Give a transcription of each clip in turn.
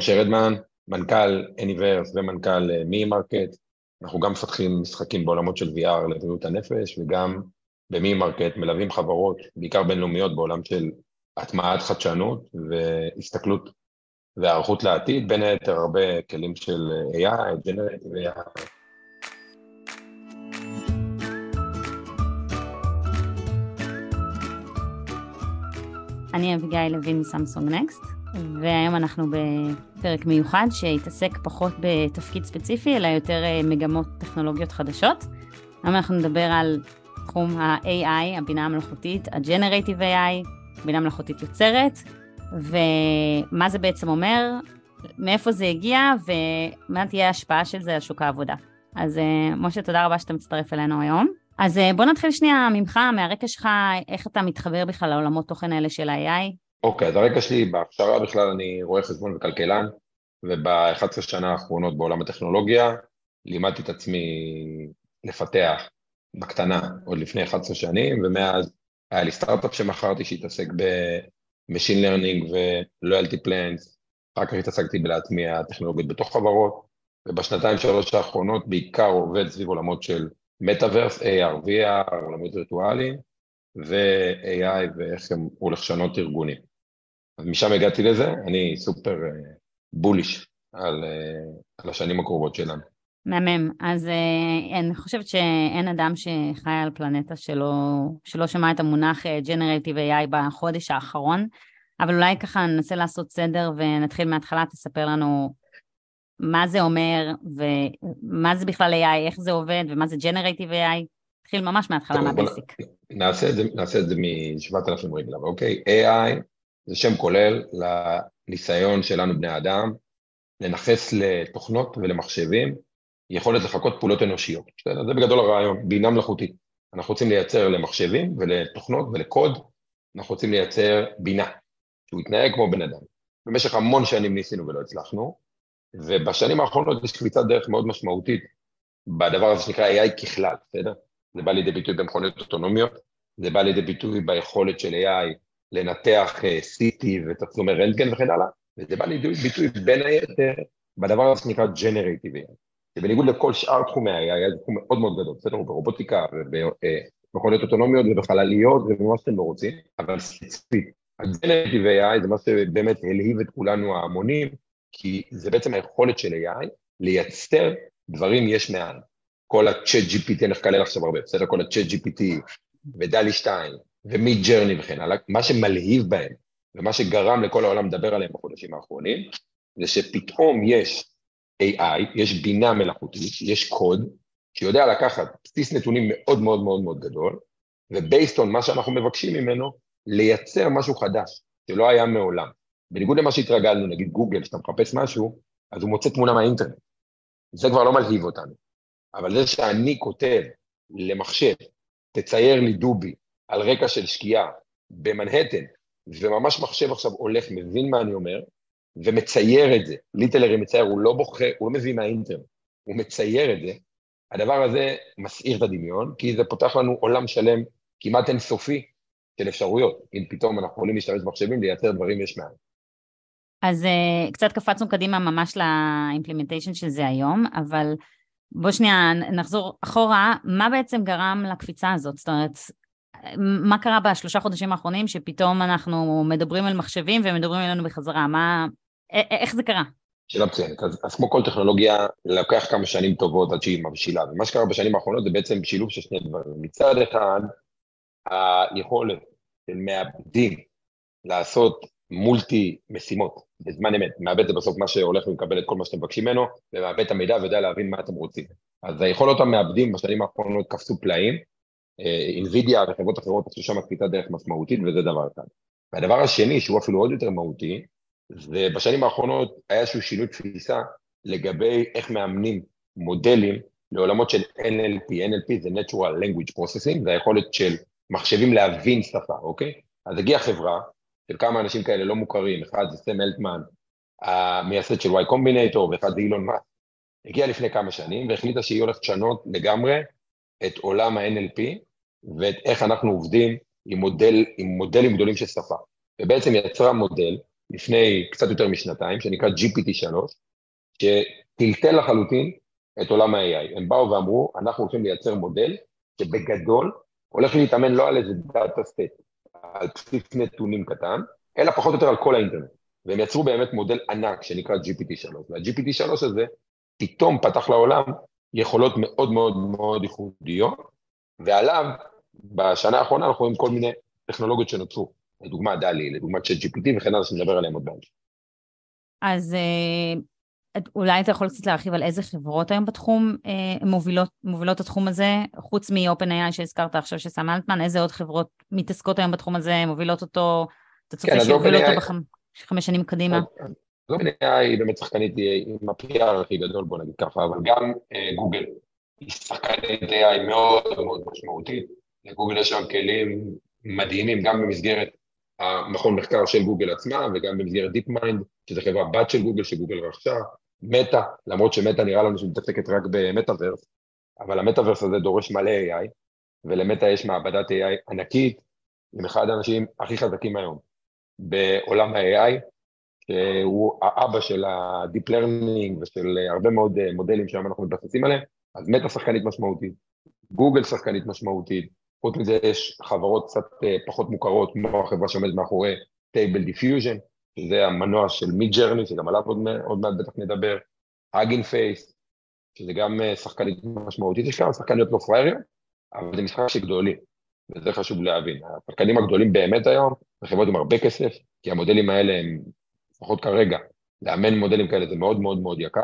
משה רדמן, מנכ"ל Anyverse ומנכ"ל מי מרקט. אנחנו גם מפתחים משחקים בעולמות של VR לבריאות הנפש, וגם במי מרקט מלווים חברות, בעיקר בינלאומיות, בעולם של הטמעת חדשנות והסתכלות והיערכות לעתיד, בין היתר הרבה כלים של AI, Generative AI. אני אביגיל לוין מסמסונג נקסט, והיום אנחנו בפרק מיוחד שהתעסק פחות בתפקיד ספציפי, אלא יותר אה, מגמות טכנולוגיות חדשות. היום אנחנו נדבר על תחום ה-AI, הבינה המלאכותית, ה-Generative AI, בינה מלאכותית יוצרת, ומה זה בעצם אומר, מאיפה זה הגיע ומה תהיה ההשפעה של זה על שוק העבודה. אז אה, משה, תודה רבה שאתה מצטרף אלינו היום. אז אה, בוא נתחיל שנייה ממך, מהרקע שלך, איך אתה מתחבר בכלל לעולמות תוכן האלה של ה-AI? אוקיי, אז הרקע שלי בהכשרה בכלל אני רואה חשבון וכלכלן, וב-11 שנה האחרונות בעולם הטכנולוגיה לימדתי את עצמי לפתח בקטנה עוד לפני 11 שנים, ומאז היה לי סטארט-אפ שמכרתי שהתעסק ב-Machine Learning ו-Loyalty Plans, אחר כך התעסקתי בלהטמיע טכנולוגיות בתוך חברות, ובשנתיים שלוש האחרונות בעיקר עובד סביב עולמות של מטאוורס, AR, VR, עולמות וירטואליים, ו-AI ואיך הם הולך לשנות ארגונים. אז משם הגעתי לזה, אני סופר בוליש אה, על, אה, על השנים הקרובות שלנו. מהמם. אז אה, אני חושבת שאין אדם שחי על פלנטה שלא, שלא שמע את המונח Generative AI בחודש האחרון, אבל אולי ככה ננסה לעשות סדר ונתחיל מההתחלה, תספר לנו מה זה אומר, ומה זה בכלל AI, איך זה עובד, ומה זה Generative AI. נתחיל ממש מההתחלה, מהבייסיק. נעשה את זה, נעשה את זה מ-7,000 רגלה, אוקיי? AI זה שם כולל לניסיון שלנו בני אדם לנכס לתוכנות ולמחשבים יכולת לחכות פעולות אנושיות. זה בגדול הרעיון, בינה מלאכותית. אנחנו רוצים לייצר למחשבים ולתוכנות ולקוד, אנחנו רוצים לייצר בינה, שהוא יתנהג כמו בן אדם. במשך המון שנים ניסינו ולא הצלחנו, ובשנים האחרונות יש קביצת דרך מאוד משמעותית בדבר הזה שנקרא AI ככלל, בסדר? זה בא לידי ביטוי במכונות אוטונומיות, זה בא לידי ביטוי ביכולת של AI לנתח אה, CT ותצלומי רנטגן וכן הלאה, וזה בא לידי ביטוי בין היתר בדבר הזה שנקרא Generative AI. שבניגוד לכל שאר תחומי ה-AI, זה תחום מאוד מאוד גדול, בסדר? ברובוטיקה ובמכונות אוטונומיות ובחלליות ובמה שאתם לא רוצים, אבל ספציפית, ה-Generative AI זה מה שבאמת הלהיב את כולנו ההמונים, כי זה בעצם היכולת של AI לייצר דברים יש מאין. כל ה-Chat GPT, אני אכלל עכשיו הרבה, בסדר? כל ה-Chat GPT ודלי 2 ומי ג'רני וכן הלאה, מה שמלהיב בהם ומה שגרם לכל העולם לדבר עליהם בחודשים האחרונים, זה שפתאום יש AI, יש בינה מלאכותית, יש קוד, שיודע לקחת בסיס נתונים מאוד מאוד מאוד מאוד גדול, ובייסט און מה שאנחנו מבקשים ממנו, לייצר משהו חדש, שלא היה מעולם. בניגוד למה שהתרגלנו, נגיד גוגל, כשאתה מחפש משהו, אז הוא מוצא תמונה מהאינטרנט. זה כבר לא מלהיב אותנו. אבל זה שאני כותב למחשב, תצייר לי דובי על רקע של שקיעה במנהטן, וממש מחשב עכשיו הולך, מבין מה אני אומר, ומצייר את זה, ליטלרי מצייר, הוא לא בוחר, הוא לא מביא מהאינטרנט, הוא מצייר את זה, הדבר הזה מסעיר את הדמיון, כי זה פותח לנו עולם שלם כמעט אינסופי של אפשרויות, אם פתאום אנחנו יכולים להשתמש במחשבים לייצר דברים יש מאין. אז uh, קצת קפצנו קדימה ממש לאימפלימנטיישן של זה היום, אבל בוא שנייה נחזור אחורה, מה בעצם גרם לקפיצה הזאת? זאת אומרת, מה קרה בשלושה חודשים האחרונים שפתאום אנחנו מדברים על מחשבים ומדברים אלינו בחזרה? מה, איך זה קרה? שאלה מצוינת. אז, אז כמו כל טכנולוגיה, לוקח כמה שנים טובות עד שהיא מבשילה, ומה שקרה בשנים האחרונות זה בעצם שילוב של שני דברים. מצד אחד, היכולת של מעבדים לעשות מולטי משימות בזמן אמת, מעבד זה בסוף מה שהולך ומקבל את כל מה שאתם מבקשים ממנו, ומעבד את המידע ויודע להבין מה אתם רוצים. אז היכולות המעבדים בשנים האחרונות קפצו פלאים, אינווידיה וחברות אחרות עשו שם קפיצת דרך משמעותית וזה דבר אחד. והדבר השני, שהוא אפילו עוד יותר מהותי, ובשנים האחרונות היה איזשהו שינוי תפיסה לגבי איך מאמנים מודלים לעולמות של NLP, NLP זה Natural Language Processing, זה היכולת של מחשבים להבין שפה, אוקיי? אז הגיעה חברה של כמה אנשים כאלה לא מוכרים, אחד זה סם אלטמן, המייסד של Y Combinator, ואחד זה אילון מאס, הגיעה לפני כמה שנים והחליטה שהיא הולכת לשנות לגמרי את עולם ה-NLP ואת איך אנחנו עובדים עם, מודל, עם מודלים גדולים של שפה. ובעצם יצרה מודל לפני קצת יותר משנתיים, שנקרא GPT-3, שטלטל לחלוטין את עולם ה-AI. הם באו ואמרו, אנחנו הולכים לייצר מודל שבגדול הולך להתאמן לא על איזה דאטה סט, על בסיס נתונים קטן, אלא פחות או יותר על כל האינטרנט. והם יצרו באמת מודל ענק שנקרא GPT-3, וה-GPT-3 הזה פתאום פתח לעולם יכולות מאוד מאוד מאוד ייחודיות, ועליו בשנה האחרונה אנחנו רואים כל מיני טכנולוגיות שנוצרו, לדוגמה דלי, לדוגמה צ'אט GPT וכן הלאה שנדבר עליהם עוד בהמשך. אז אה, אולי אתה יכול קצת להרחיב על איזה חברות היום בתחום אה, מובילות, מובילות התחום הזה, חוץ מ-OpenAI שהזכרת עכשיו ששם אלטמן, איזה עוד חברות מתעסקות היום בתחום הזה, מובילות אותו, אתה צופה כן, שיובילו אותו בחמש שנים קדימה? OpenAI היא באמת שחקנית עם ה-PR הכי גדול, בוא נגיד ככה, אבל גם אה, גוגל היא שחקנית AI מאוד מאוד משמעותית, לגוגל יש שם כלים מדהימים, גם במסגרת המכון מחקר של גוגל עצמה וגם במסגרת DeepMind, שזו חברה בת של גוגל שגוגל רכשה, מטא, למרות שמטא נראה לנו שמתעסקת רק במטאוורס, אבל המטאוורס הזה דורש מלא AI, ולמטא יש מעבדת AI ענקית, עם אחד האנשים הכי חזקים היום בעולם ה-AI, שהוא האבא של ה-Deep Learning ושל הרבה מאוד מודלים שהיום אנחנו מתבססים עליהם, אז מטא שחקנית משמעותית, גוגל שחקנית משמעותית, חוץ מזה יש חברות קצת אה, פחות מוכרות, כמו החברה שעומדת מאחורי Stable Diffusion, שזה המנוע של Midjourney, שגם עליו עוד, עוד מעט בטח נדבר, Hugging Face, שזה גם אה, שחקנית משמעותית, יש כמה שחקניות לא פראייריות, אבל זה משחק שגדולים, וזה חשוב להבין. השחקנים הגדולים באמת היום, זה חברות עם הרבה כסף, כי המודלים האלה הם, לפחות כרגע, לאמן מודלים כאלה זה מאוד מאוד מאוד יקר,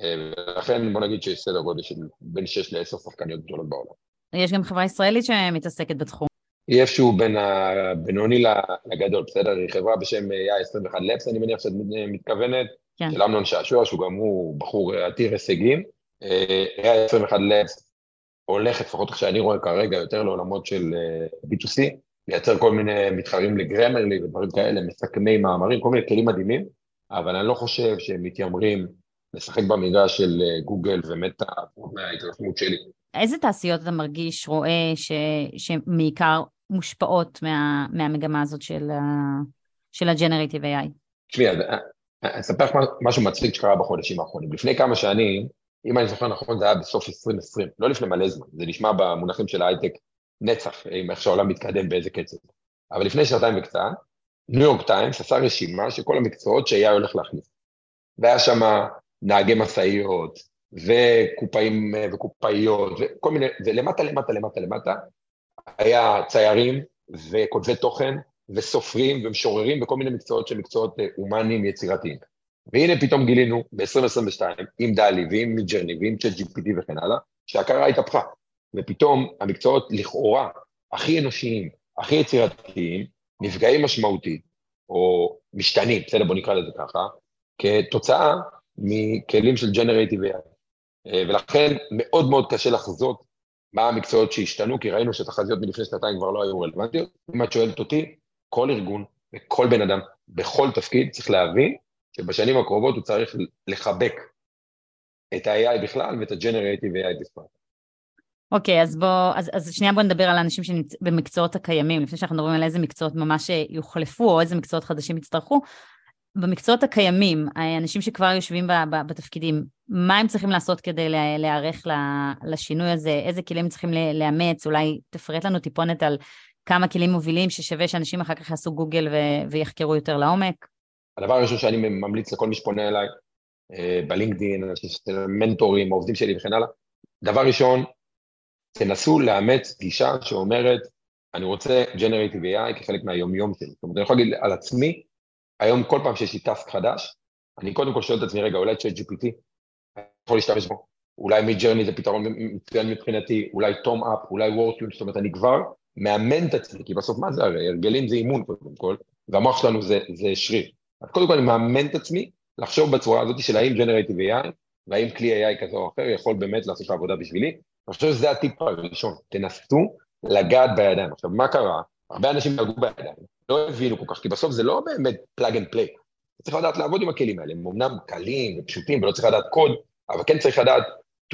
אה, ולכן בוא נגיד שיש סדר גודל של בין 6 ל-10 שחקניות גדולות בעולם. יש גם חברה ישראלית שמתעסקת בתחום. היא איפשהו בין הבינוני לגדול, בסדר? היא חברה בשם יא 21 לפס, אני מניח שאת מתכוונת, כן. של אמנון שעשוע, שהוא גם הוא בחור עתיר הישגים. יא 21 לפס הולכת, לפחות איך שאני רואה כרגע, יותר לעולמות של אה, B2C, לייצר כל מיני מתחרים לגרמרלי ודברים כאלה, מסכמי מאמרים, כל מיני כלים מדהימים, אבל אני לא חושב שהם מתיימרים לשחק במגרש של אה, גוגל ומטא, מההתרשמות שלי. איזה תעשיות אתה מרגיש, רואה, ש, שמעיקר מושפעות מה, מהמגמה הזאת של, של ה-Generative AI? תשמעי, אה, אני אספר לך משהו מצחיק שקרה בחודשים האחרונים. לפני כמה שנים, אם אני זוכר נכון, זה היה בסוף 2020, לא לפני מלא זמן, זה נשמע במונחים של ההייטק נצח, עם איך שהעולם מתקדם באיזה קצב. אבל לפני שעתיים וקצת, ניו יורק טיימס עשה רשימה של כל המקצועות ש-AI הולך להכניס. והיה שם נהגי משאיות, וקופאים וקופאיות, וכל מיני, ולמטה למטה למטה למטה היה ציירים וכותבי תוכן וסופרים ומשוררים וכל מיני מקצועות של מקצועות אה, הומניים יצירתיים. והנה פתאום גילינו ב-2022 עם דלי ועם מידג'רני ועם צ'אט GPT וכן הלאה, שהכרה התהפכה. ופתאום המקצועות לכאורה הכי אנושיים, הכי יצירתיים, נפגעים משמעותית, או משתנים, בסדר בוא נקרא לזה ככה, כתוצאה מכלים של Generative AI. אה, ולכן מאוד מאוד קשה לחזות מה המקצועות שהשתנו, כי ראינו שתחזיות מלפני שנתיים כבר לא היו רלוונטיות. אם את שואלת אותי, כל ארגון וכל בן אדם, בכל תפקיד, צריך להבין שבשנים הקרובות הוא צריך לחבק את ה-AI בכלל ואת ה-Generative AI בפרט. אוקיי, okay, אז בוא, אז, אז שנייה בוא נדבר על האנשים שבמקצועות הקיימים, לפני שאנחנו מדברים על איזה מקצועות ממש יוחלפו, או איזה מקצועות חדשים יצטרכו. במקצועות הקיימים, האנשים שכבר יושבים בתפקידים, מה הם צריכים לעשות כדי להיערך לשינוי הזה? איזה כלים צריכים לאמץ? אולי תפרט לנו טיפונת על כמה כלים מובילים ששווה שאנשים אחר כך יעשו גוגל ו- ויחקרו יותר לעומק? הדבר הראשון שאני ממליץ לכל מי שפונה אליי, אה, בלינקדאין, מנטורים, העובדים שלי וכן הלאה, דבר ראשון, תנסו לאמץ גישה שאומרת, אני רוצה Generative AI כחלק מהיומיום שלי. זאת אומרת, אני יכול להגיד על עצמי, היום כל פעם שיש לי טאסק חדש, אני קודם כל שואל את עצמי, רגע, אולי צ'אט GPT, אני יכול להשתמש בו, אולי מי ג'רני זה פתרון מצוין מבחינתי, אולי תום אפ, אולי וורטיון, זאת אומרת, אני כבר מאמן את עצמי, כי בסוף מה זה הרי, הרגלים זה אימון קודם כל, והמוח שלנו זה, זה שריר. אז קודם כל אני מאמן את עצמי לחשוב בצורה הזאת של האם Generative AI, והאם כלי AI כזה או אחר יכול באמת לעשות את העבודה בשבילי. אני חושב שזה הטיפ הראשון, תנסו לגעת בידיים. עכשיו, מה קרה? הרבה אנשים נגעו בידיים, לא הבינו כל כך, כי בסוף זה לא באמת plug and play. צריך לדעת לעבוד עם הכלים האלה, הם אמנם קלים ופשוטים ולא צריך לדעת קוד, אבל כן צריך לדעת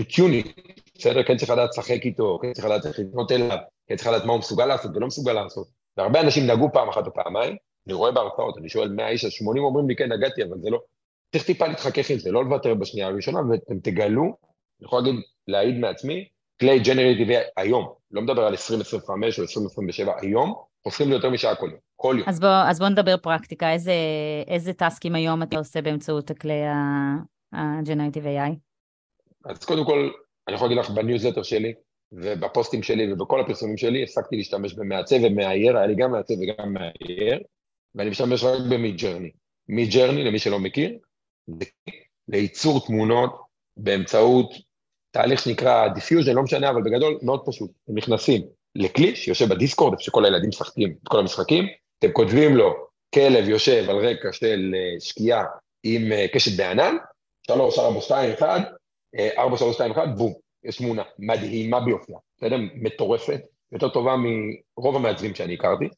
to tune it, בסדר? כן צריך לדעת לשחק איתו, כן צריך לדעת איך לפנות אליו, כן צריך לדעת מה הוא מסוגל לעשות ולא מסוגל לעשות. והרבה אנשים נגעו פעם אחת או פעמיים, אני רואה בהרצאות, אני שואל 100 איש, אז 80 אומרים לי, כן, נגעתי, אבל זה לא... צריך טיפה להתחכך עם זה, לא לוותר בשנייה הראשונה, ואתם תגלו, אני יכול להגיד, להעיד מעצמי, כלי Generative AI היום, לא מדבר על 2025 או 2027, היום, הופכים ליותר משעה כל יום, כל יום. אז בוא, אז בוא נדבר פרקטיקה, איזה, איזה טסקים היום אתה עושה באמצעות הכלי ה-Generative AI? אז קודם כל, אני יכול להגיד לך בניוזלטר שלי, ובפוסטים שלי ובכל הפרסומים שלי, הפסקתי להשתמש במעצב ומאייר, היה לי גם מעצב וגם מאייר, ואני משתמש רק ב Midjourney. Midjourney, למי שלא מכיר, זה לייצור תמונות באמצעות תהליך שנקרא diffusion, לא משנה, אבל בגדול מאוד פשוט. הם נכנסים לכלי שיושב ב Discord, איפה שכל הילדים משחקים את כל המשחקים, אתם כותבים לו, כלב יושב על רקע של אה, שקיעה עם אה, קשת בענן, 3, 4, 2, 1, 4, 3, 2, 1, בום, יש תמונה מדהימה ביופייה, בסדר? מטורפת, יותר טובה מרוב המעצבים שאני הכרתי.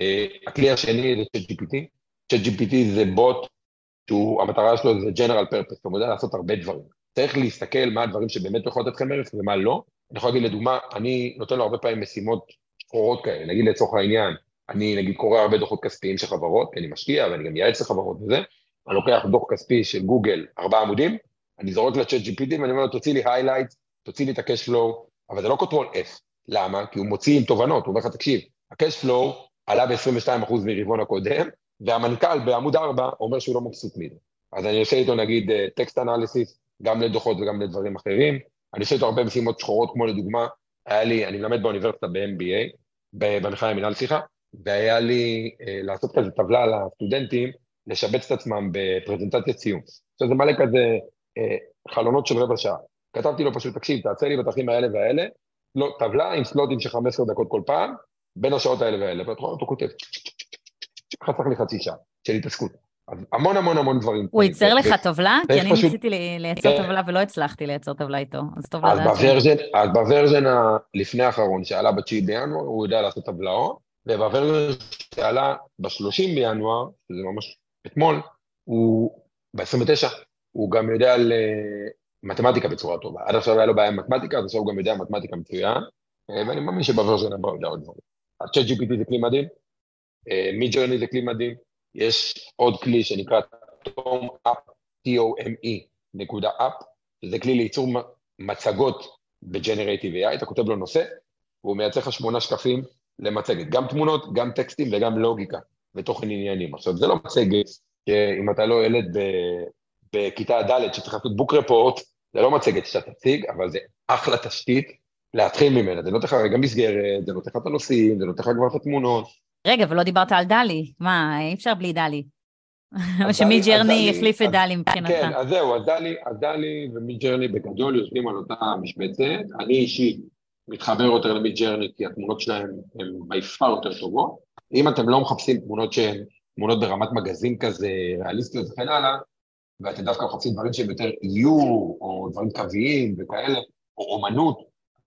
אה, הכלי השני זה ChatGPT, ChatGPT זה בוט שהוא, המטרה שלו זה General Purpose, הוא יודע לעשות הרבה דברים. צריך להסתכל מה הדברים שבאמת יכולים לתת לכם ערך ומה לא. אני יכול להגיד לדוגמה, אני נותן לו הרבה פעמים משימות שחורות כאלה, נגיד לצורך העניין, אני נגיד קורא הרבה דוחות כספיים של חברות, כי אני משקיע ואני גם מייעץ לחברות וזה, אני לוקח דוח כספי של גוגל, ארבעה עמודים, אני זורק לצ'אט GPT ואני אומר לו, תוציא לי highlights, תוציא לי את ה-cash flow, אבל זה לא קוטרול F. למה? כי הוא מוציא עם תובנות, הוא אומר לך, תקשיב, ה-cash flow עלה ב-22% מרבעון הקודם, והמנכ"ל בעמוד 4 אומר שהוא לא מבסוט מזה. אז אני עושה איתו נגיד טקסט אנליסיס, גם לדוחות וגם לדברים אחרים. אני עושה איתו הרבה משימות שחורות, כמו לדוגמה, היה לי, אני מלמד באוניברסיטה ב-MBA, במכלל המינהל, סליחה, והיה לי אה, לעשות כזה טבלה לסטודנטים, לשבץ את עצמם בפרזנטציית סיום. עכשיו זה מלא כזה אה, חלונות של רבע שעה. כתבתי לו פשוט, תקשיב, תעשה לי בטחים האלה והאלה, לא, טבלה עם סלוטים של 15 דקות כל פעם, בין השעות האלה והאלה, ואתה רואה אותו כותב, חסך לי חצי שעה של התעסקות. אז המון המון המון דברים. הוא ייצר לך טבלה? כי אני ניסיתי לייצר טבלה ולא הצלחתי לייצר טבלה איתו, אז טוב לדעת. אז בוורז'ן הלפני האחרון שעלה ב-9 בינואר, הוא יודע לעשות טבלאות, ובוורז'ן שעלה ב-30 בינואר, שזה ממש אתמול, הוא ב-29, הוא גם יודע על מתמטיקה בצורה טובה. עד עכשיו היה לו בעיה עם מתמטיקה, אז עכשיו הוא גם יודע מתמטיקה מצוין, אה, ואני מאמין שבוורז'ן הבא הוא יודע עוד דברים. ה-chat GPT זה כלי מדהים, מידג'רני אה, זה כלי מדהים, יש עוד כלי שנקרא תום אפ, T-O-M-E, נקודה אפ, שזה כלי לייצור מצגות ב-Generative AI, אתה כותב לו נושא, והוא מייצר לך שמונה שקפים למצגת, גם תמונות, גם טקסטים וגם לוגיקה ותוכן עניינים. עכשיו, זה לא מצגת שאם אתה לא ילד בכיתה ד' שצריך לעשות book report, זה לא מצגת שאתה תציג, אבל זה אחלה תשתית להתחיל ממנה. זה נותן לך רגע מסגרת, זה נותן לך את הנושאים, זה נותן לך כבר את התמונות. רגע, ולא דיברת על DALL-E. מה, אי אפשר בלי DALL-E. ש Midjourney החליף את DALL-E מבחינתך. כן, אז זהו, אז DALL-E, DALL-E ו Midjourney בגדול יושבים על אותה משבצת. אני אישית מתחבר יותר ל Midjourney, כי התמונות שלהם הן ביפה יותר טובות. אם אתם לא מחפשים תמונות שהן תמונות ברמת מגזין כזה, ריאליסטיות וכן הלאה, ואתם דווקא מחפשים דברים שהם יותר איור, או דברים קוויים וכאלה, או אומנות,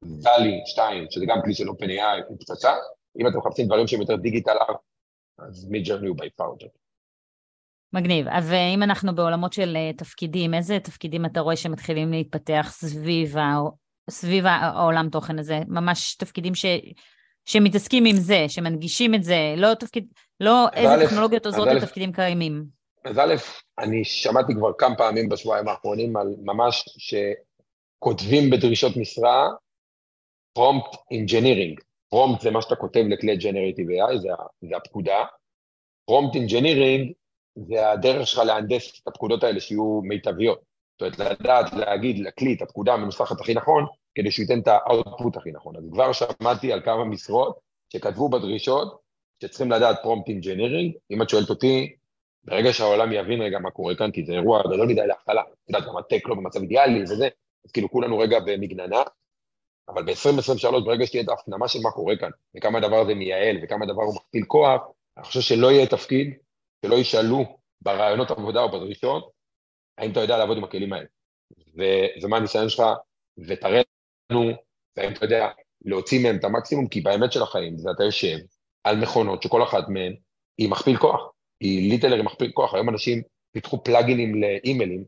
דלי 2, שזה גם כלי של OpenAI, הוא פצצה. אם אתם מחפשים דברים שהם יותר דיגיטל ארט, אז מי ג'רני הוא ביי יותר. מגניב. ואם אנחנו בעולמות של אה, תפקידים, איזה תפקידים אתה רואה שמתחילים להתפתח סביב, ה... סביב העולם תוכן הזה? ממש תפקידים ש... שמתעסקים עם זה, שמנגישים את זה, לא תפקיד, לא איזה א', טכנולוגיות עוזרות לתפקידים קיימים. אז א', אני שמעתי כבר כמה פעמים בשבועיים האחרונים על ממש שכותבים בדרישות משרה prompt engineering, prompt זה מה שאתה כותב לכלי Generative AI, זה, זה הפקודה. prompt engineering זה הדרך שלך להנדס את הפקודות האלה שיהיו מיטביות. זאת אומרת, לדעת להגיד לכלי את הפקודה המנוסחת הכי נכון, כדי שהוא ייתן את ה output הכי נכון. אז כבר שמעתי על כמה משרות שכתבו בדרישות שצריכים לדעת prompt engineering. אם את שואלת אותי, ברגע שהעולם יבין רגע מה קורה כאן, כי זה אירוע גדול מדי להתחלה, את יודעת, גם הייטק לא במצב אידיאלי וזה, אז כאילו כולנו רגע במגננה, אבל ב-2023, ברגע שתהיה את ההפנמה של מה קורה כאן, וכמה הדבר הזה מייעל, וכמה הדבר הוא מכפיל כוח, אני חושב שלא יהיה תפקיד שלא ישאלו בראיונות עבודה או בדרישות, האם אתה יודע לעבוד עם הכלים האלה. ומה הניסיון שלך, ותראה לנו, והאם אתה יודע להוציא מהם את המקסימום, כי באמת של החיים זה אתה יושב על מכונות שכל אחת מהן היא מכפיל כוח, היא literally מכפיל כוח. היום אנשים פיתחו פלאגינים לאימיילים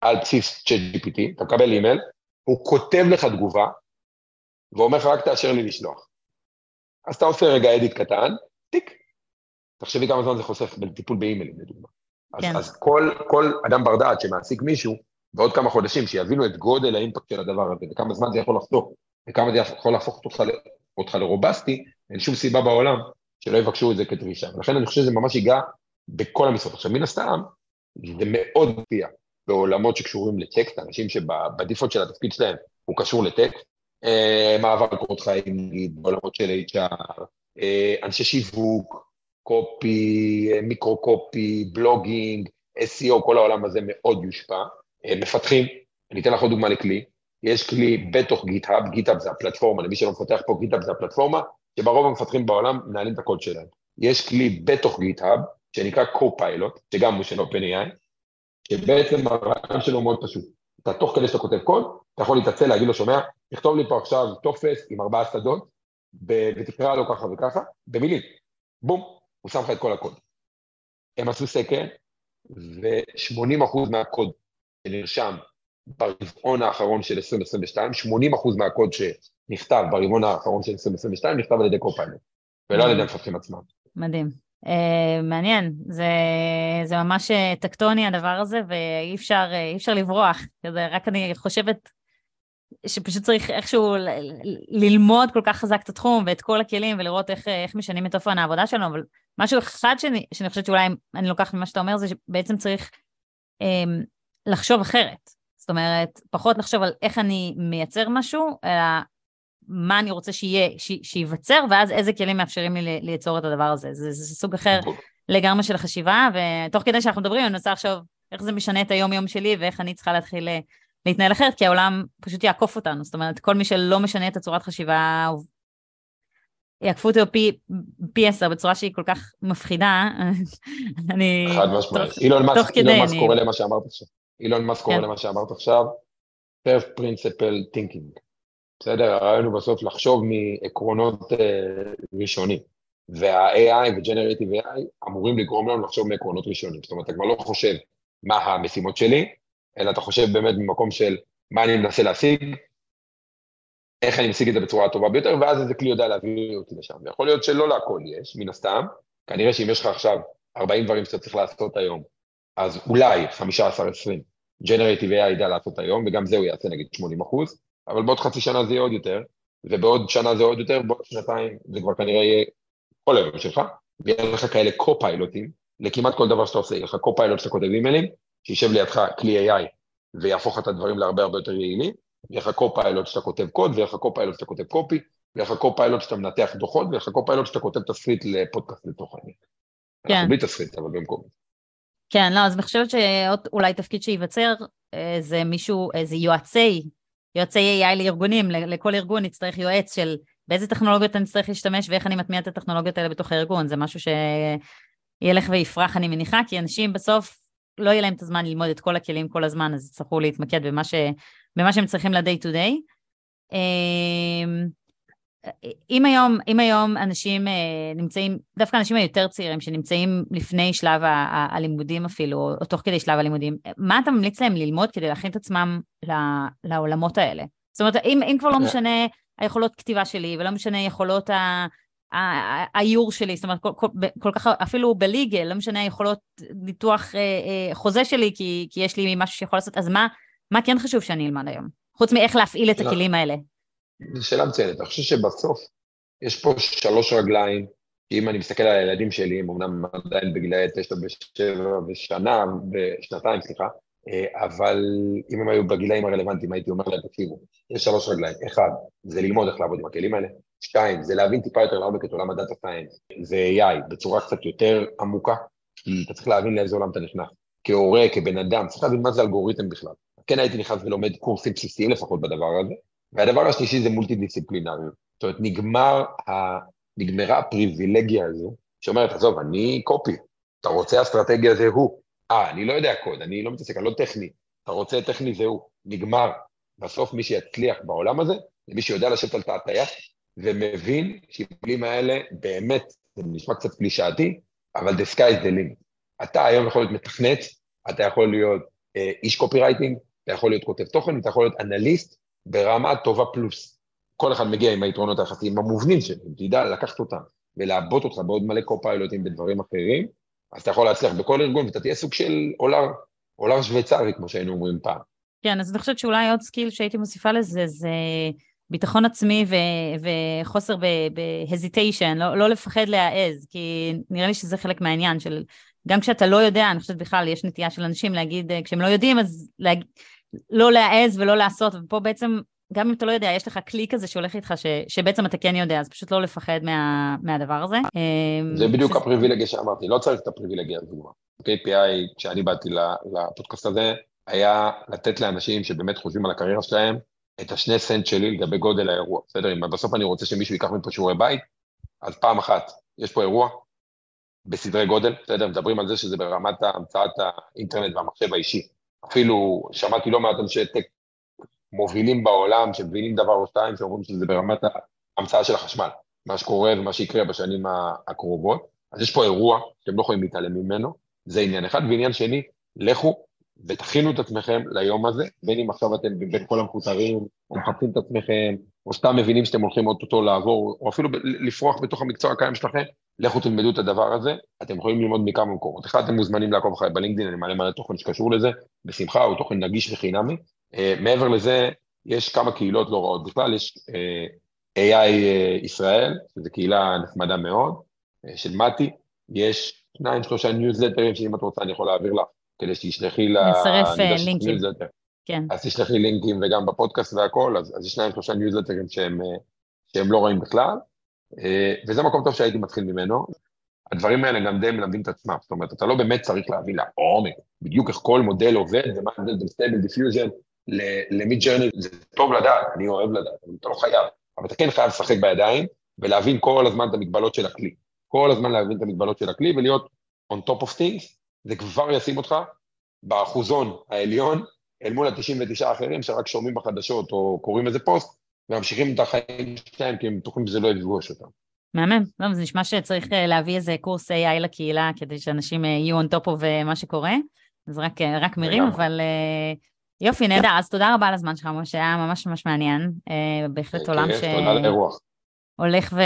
על בסיס ChatGPT, אתה מקבל אימייל, הוא כותב לך תגובה, ואומר לך רק תאשר לי לשלוח. אז אתה עושה רגע edit קטן, טיק, תחשבי כמה זמן זה חוסך בטיפול באימיילים, לדוגמה. כן. אז, אז כל, כל אדם בר דעת שמעסיק מישהו, בעוד כמה חודשים, שיבינו את גודל האימפקט של הדבר הזה, וכמה זמן זה יכול לחסוך, וכמה זה יכול להפוך אותך, אותך לרובסטי, אין שום סיבה בעולם שלא יבקשו את זה כדרישה. ולכן אני חושב שזה ממש ייגע בכל המשרות. עכשיו, מן הסתם, זה מאוד מופיע בעולמות שקשורים לטקסט, אנשים שבדיפולט של התפקיד שלהם הוא קשור לטקסט, אה, מעבר קורות חיים, נגיד, בעולמות של HR, אה, אנשי שיווק, קופי, אה, מיקרו-קופי, בלוגינג, SEO, כל העולם הזה מאוד יושפע. מפתחים, אני אתן לך עוד דוגמה לכלי, יש כלי בתוך גיטהאב, גיטהאב זה הפלטפורמה, למי שלא מפתח פה גיטהאב זה הפלטפורמה, שבה רוב המפתחים בעולם מנהלים את הקוד שלהם. יש כלי בתוך גיטהאב, שנקרא co-pilot, שגם הוא של OpenAI, שבעצם הרעיון שלו מאוד פשוט. אתה תוך כדי שאתה כותב קוד, אתה יכול להתעצל, להגיד לו, שומע, תכתוב לי פה עכשיו טופס עם ארבעה שדות, ותקרא לו ככה וככה, במילים. בום, הוא שם לך את כל הקוד. הם עשו סקר, ו-80% מהקוד שנרשם ברבעון האחרון של 2022, 80% מהקוד שנכתב ברבעון האחרון של 2022 נכתב על ידי קופיילוט, ולא על ידי המפתחים עצמם. מדהים. Uh, מעניין, זה, זה ממש אה, טקטוני הדבר הזה, ואי אפשר, uh, אפשר לברוח. רק אני חושבת שפשוט צריך איכשהו ללמוד כל כך חזק את התחום ואת כל הכלים ולראות איך, איך משנים את אופן העבודה שלנו, אבל משהו אחד שאני, שאני חושבת שאולי אני לוקחת ממה שאתה אומר זה שבעצם צריך um, לחשוב אחרת. זאת אומרת, פחות לחשוב על איך אני מייצר משהו, אלא מה אני רוצה שיהיה, ש, שייווצר, ואז איזה כלים מאפשרים לי ליצור את הדבר הזה. זה, זה סוג אחר לגמרי של החשיבה, ותוך כדי שאנחנו מדברים, אני מנסה לחשוב איך זה משנה את היום-יום שלי, ואיך אני צריכה להתחיל אה, להתנהל אחרת, כי העולם פשוט יעקוף אותנו. זאת אומרת, כל מי שלא משנה את הצורת חשיבה, יעקפו אותו פי, פי עשר בצורה שהיא כל כך מפחידה, אני... חד משמעית. אילון מאסק קורא למה שאמרת עכשיו. אילון מאסק קורא כן. למה שאמרת עכשיו, first principle thinking. בסדר? הרעיון הוא בסוף לחשוב מעקרונות אה, ראשונים. וה-AI ו-Generative AI אמורים לגרום לנו לחשוב מעקרונות ראשונים. זאת אומרת, אתה כבר לא חושב מה המשימות שלי, אלא אתה חושב באמת ממקום של מה אני מנסה להשיג, איך אני משיג את זה בצורה הטובה ביותר, ואז איזה כלי יודע להביא אותי לשם. ויכול להיות שלא להכל יש, מן הסתם, כנראה שאם יש לך עכשיו 40 דברים שאתה צריך לעשות היום, אז אולי 15-20 Generative AI ידע לעשות היום, וגם זה הוא יעשה נגיד 80 אחוז, אבל בעוד חצי שנה זה יהיה עוד יותר, ובעוד שנה זה עוד יותר, בעוד שנתיים זה כבר כנראה יהיה כל היום שלך, ויהיה לך כאלה קו-פיילוטים לכמעט כל דבר שאתה עושה, יהיה לך copilot שאתה כותב אימיילים, שישב לידך כלי AI ויהפוך את הדברים להרבה הרבה יותר יעילים, ויהיה לך copilot שאתה כותב קוד, ויהיה לך copilot שאתה כותב copy, ויהיה לך copilot שאתה מנתח דוחות, ויהיה לך copilot שאתה כותב תסריט לפודקאסט לתוך העניין. כן. אנחנו בלי תסריט, אבל במקום. כן, לא, אז אני חושבת שאולי תפקיד שייווצר אה, זה מישהו, זה יועצי יועצי AI לארגונים, לכל ארגון נצטרך יועץ של באיזה טכנולוגיות אני צריך להשתמש ואיך אני מטמיע את הטכנולוגיות האלה בתוך הארגון, זה משהו שילך ויפרח אני מניחה, כי אנשים בסוף לא יהיה להם את הזמן ללמוד את כל הכלים כל הזמן, אז יצטרכו להתמקד במה, ש... במה שהם צריכים ל-day to day. אמ, אם היום, אם היום אנשים אה, נמצאים, דווקא האנשים היותר צעירים שנמצאים לפני שלב הלימודים אפילו, או תוך כדי שלב הלימודים, מה אתה ממליץ להם ללמוד כדי להכין את עצמם לעולמות האלה? זאת אומרת, אם, אם כבר לא משנה היכולות כתיבה שלי, ולא משנה יכולות ה... האיור שלי, זאת אומרת, כל, כל, כל כך, אפילו בליגל, לא משנה יכולות ניתוח אה, אה, חוזה שלי, כי, כי יש לי משהו שיכול לעשות, אז מה, מה כן חשוב שאני אלמד היום? חוץ מאיך להפעיל את הכלים האלה. זו שאלה מצוינת. אני חושב שבסוף יש פה שלוש רגליים, כי אם אני מסתכל על הילדים שלי, הם אמנם עדיין בגילאי תשע ושבע ושנה, ושנתיים, סליחה, אה, אבל אם הם היו בגילאים הרלוונטיים, הייתי אומר להם, תקשיבו, יש שלוש רגליים. אחד, זה ללמוד איך לעבוד עם הכלים האלה. שתיים, זה להבין טיפה יותר לעומק את עולם הדאטה סיינס. זה AI בצורה קצת יותר עמוקה, כי אתה צריך להבין לאיזה עולם אתה נכנס. כהורה, כבן אדם, צריך להבין מה זה אלגוריתם בכלל. כן הייתי נכנס ולומד קורסים בסיסיים לפחות בדבר הזה, והדבר השלישי זה מולטי דיסציפלינריות. זאת אומרת, נגמר ה... נגמרה הפריבילגיה הזו, שאומרת, עזוב, אני קופי, אתה רוצה אסטרטגיה זה הוא. אה, אני לא יודע קוד, אני לא מתעסק, אני לא טכני. אתה רוצה טכני זה הוא. נגמר. בסוף מי שיצליח בעולם הזה, זה מי שיודע לשבת על תעתיה, ומבין שהמילים האלה באמת, זה נשמע קצת קלישאתי, אבל the sky is the limit. אתה היום יכול להיות מתכנת, אתה יכול להיות אה, איש קופירייטינג, אתה יכול להיות כותב תוכן, אתה יכול להיות אנליסט, ברמה טובה פלוס. כל אחד מגיע עם היתרונות היחסיים המובנים שלו, תדע לקחת אותם. ולעבות אותך בעוד מלא קו-פיילוטים בדברים אחרים, אז אתה יכול להצליח בכל ארגון, ואתה תהיה סוג של אולר, אולר שוויצרי, כמו שהיינו אומרים פעם. כן, אז אני חושבת שאולי עוד skill שהייתי מוסיפה לזה, זה ביטחון עצמי ו- וחוסר ב hesitation, לא, לא לפחד להעז, כי נראה לי שזה חלק מהעניין של, גם כשאתה לא יודע, אני חושבת בכלל, יש נטייה של אנשים להגיד, כשהם לא יודעים, אז להג... לא להעז ולא לעשות, ופה בעצם גם אם אתה לא יודע, יש לך כלי כזה שהולך איתך, ש, שבעצם אתה כן יודע, אז פשוט לא לפחד מה, מהדבר הזה. אמ, זה בדיוק שזה... הפריבילגיה שאמרתי, לא צריך את הפריבילגיה הזו. KPI, כשאני באתי לפודקאסט הזה, היה לתת לאנשים שבאמת חושבים על הקריירה שלהם, את השני סנט שלי לגבי גודל האירוע, בסדר? אם בסוף אני רוצה שמישהו ייקח מפה שיעורי בית, אז פעם אחת, יש פה אירוע בסדרי גודל, בסדר? מדברים על זה שזה ברמת המצאת האינטרנט והמחשב האישי. אפילו שמעתי לא מעט אנשי טק מובילים בעולם, שמבינים דבר או שתיים, שאומרים שזה ברמת ההמצאה של החשמל, מה שקורה ומה שיקרה בשנים הקרובות. אז יש פה אירוע שאתם לא יכולים להתעלם ממנו, זה עניין אחד. ועניין שני, לכו ותכינו את עצמכם ליום הזה, בין אם עכשיו אתם בין כל המפוטרים, או מחפשים את עצמכם, או סתם מבינים שאתם הולכים אוטוטו לעבור, או אפילו לפרוח בתוך המקצוע הקיים שלכם, לכו תלמדו את הדבר הזה, אתם יכולים ללמוד מכמה מקומות. אחד, אתם מוזמנים לעקוב אחרי בלינקדאין, אני מעלה מלא תוכן שקשור לזה, בשמחה, הוא תוכן נגיש וחינמי. Uh, מעבר לזה, יש כמה קהילות לא רעות בכלל, יש אה, AI uh, ישראל, שזו קהילה נחמדה מאוד, של מתי, יש שניים, שלושה ניוזלטרים שאם את רוצה אני יכול להעביר לך, כדי שתשלחי ל... נצרף לינקים. כן. אז תשלחי לינקים וגם בפודקאסט והכל, אז, אז יש שניים, שלושה ניוזלטרים שהם, שהם לא רואים בכלל, וזה מקום טוב שהייתי מתחיל ממנו. הדברים האלה גם די מלמדים את עצמם, זאת אומרת, אתה לא באמת צריך להבין לעומק בדיוק איך כל מודל עובד ומה ההבדל בין Stable Diffusion ל Midjourney, זה טוב לדעת, אני אוהב לדעת, אתה לא חייב, אבל אתה כן חייב לשחק בידיים ולהבין כל הזמן את המגבלות של הכלי. כל הזמן להבין את המגבלות של הכלי ולהיות on top of things, זה כבר ישים אותך באחוזון העליון אל מול ה-99 האחרים שרק שומעים בחדשות או קוראים איזה פוסט וממשיכים את החיים שלהם כי הם בטוחים שזה לא יפגוש אותם. מהמם, לא, זה נשמע שצריך אה, להביא איזה קורס AI לקהילה כדי שאנשים אה, יהיו on top of אה, מה שקורה, אז רק, רק מרים, אבל יופי, נהדר, אז תודה רבה על הזמן שלך, משה, היה ממש ממש מעניין, בהחלט עולם ש... תודה על האירוח. הולך ו...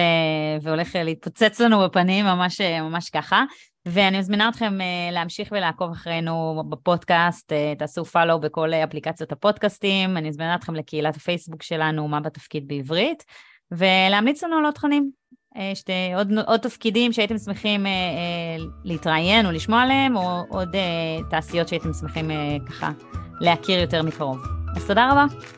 והולך להתפוצץ לנו בפנים, ממש, ממש ככה. ואני מזמינה אתכם להמשיך ולעקוב אחרינו בפודקאסט, תעשו פאלו בכל אפליקציות הפודקאסטים, אני מזמינה אתכם לקהילת הפייסבוק שלנו, מה בתפקיד בעברית, ולהמליץ לנו על עוד תכנים. שתי, עוד, עוד תפקידים שהייתם שמחים אה, אה, להתראיין או לשמוע עליהם, או עוד אה, תעשיות שהייתם שמחים אה, ככה להכיר יותר מקרוב. אז תודה רבה.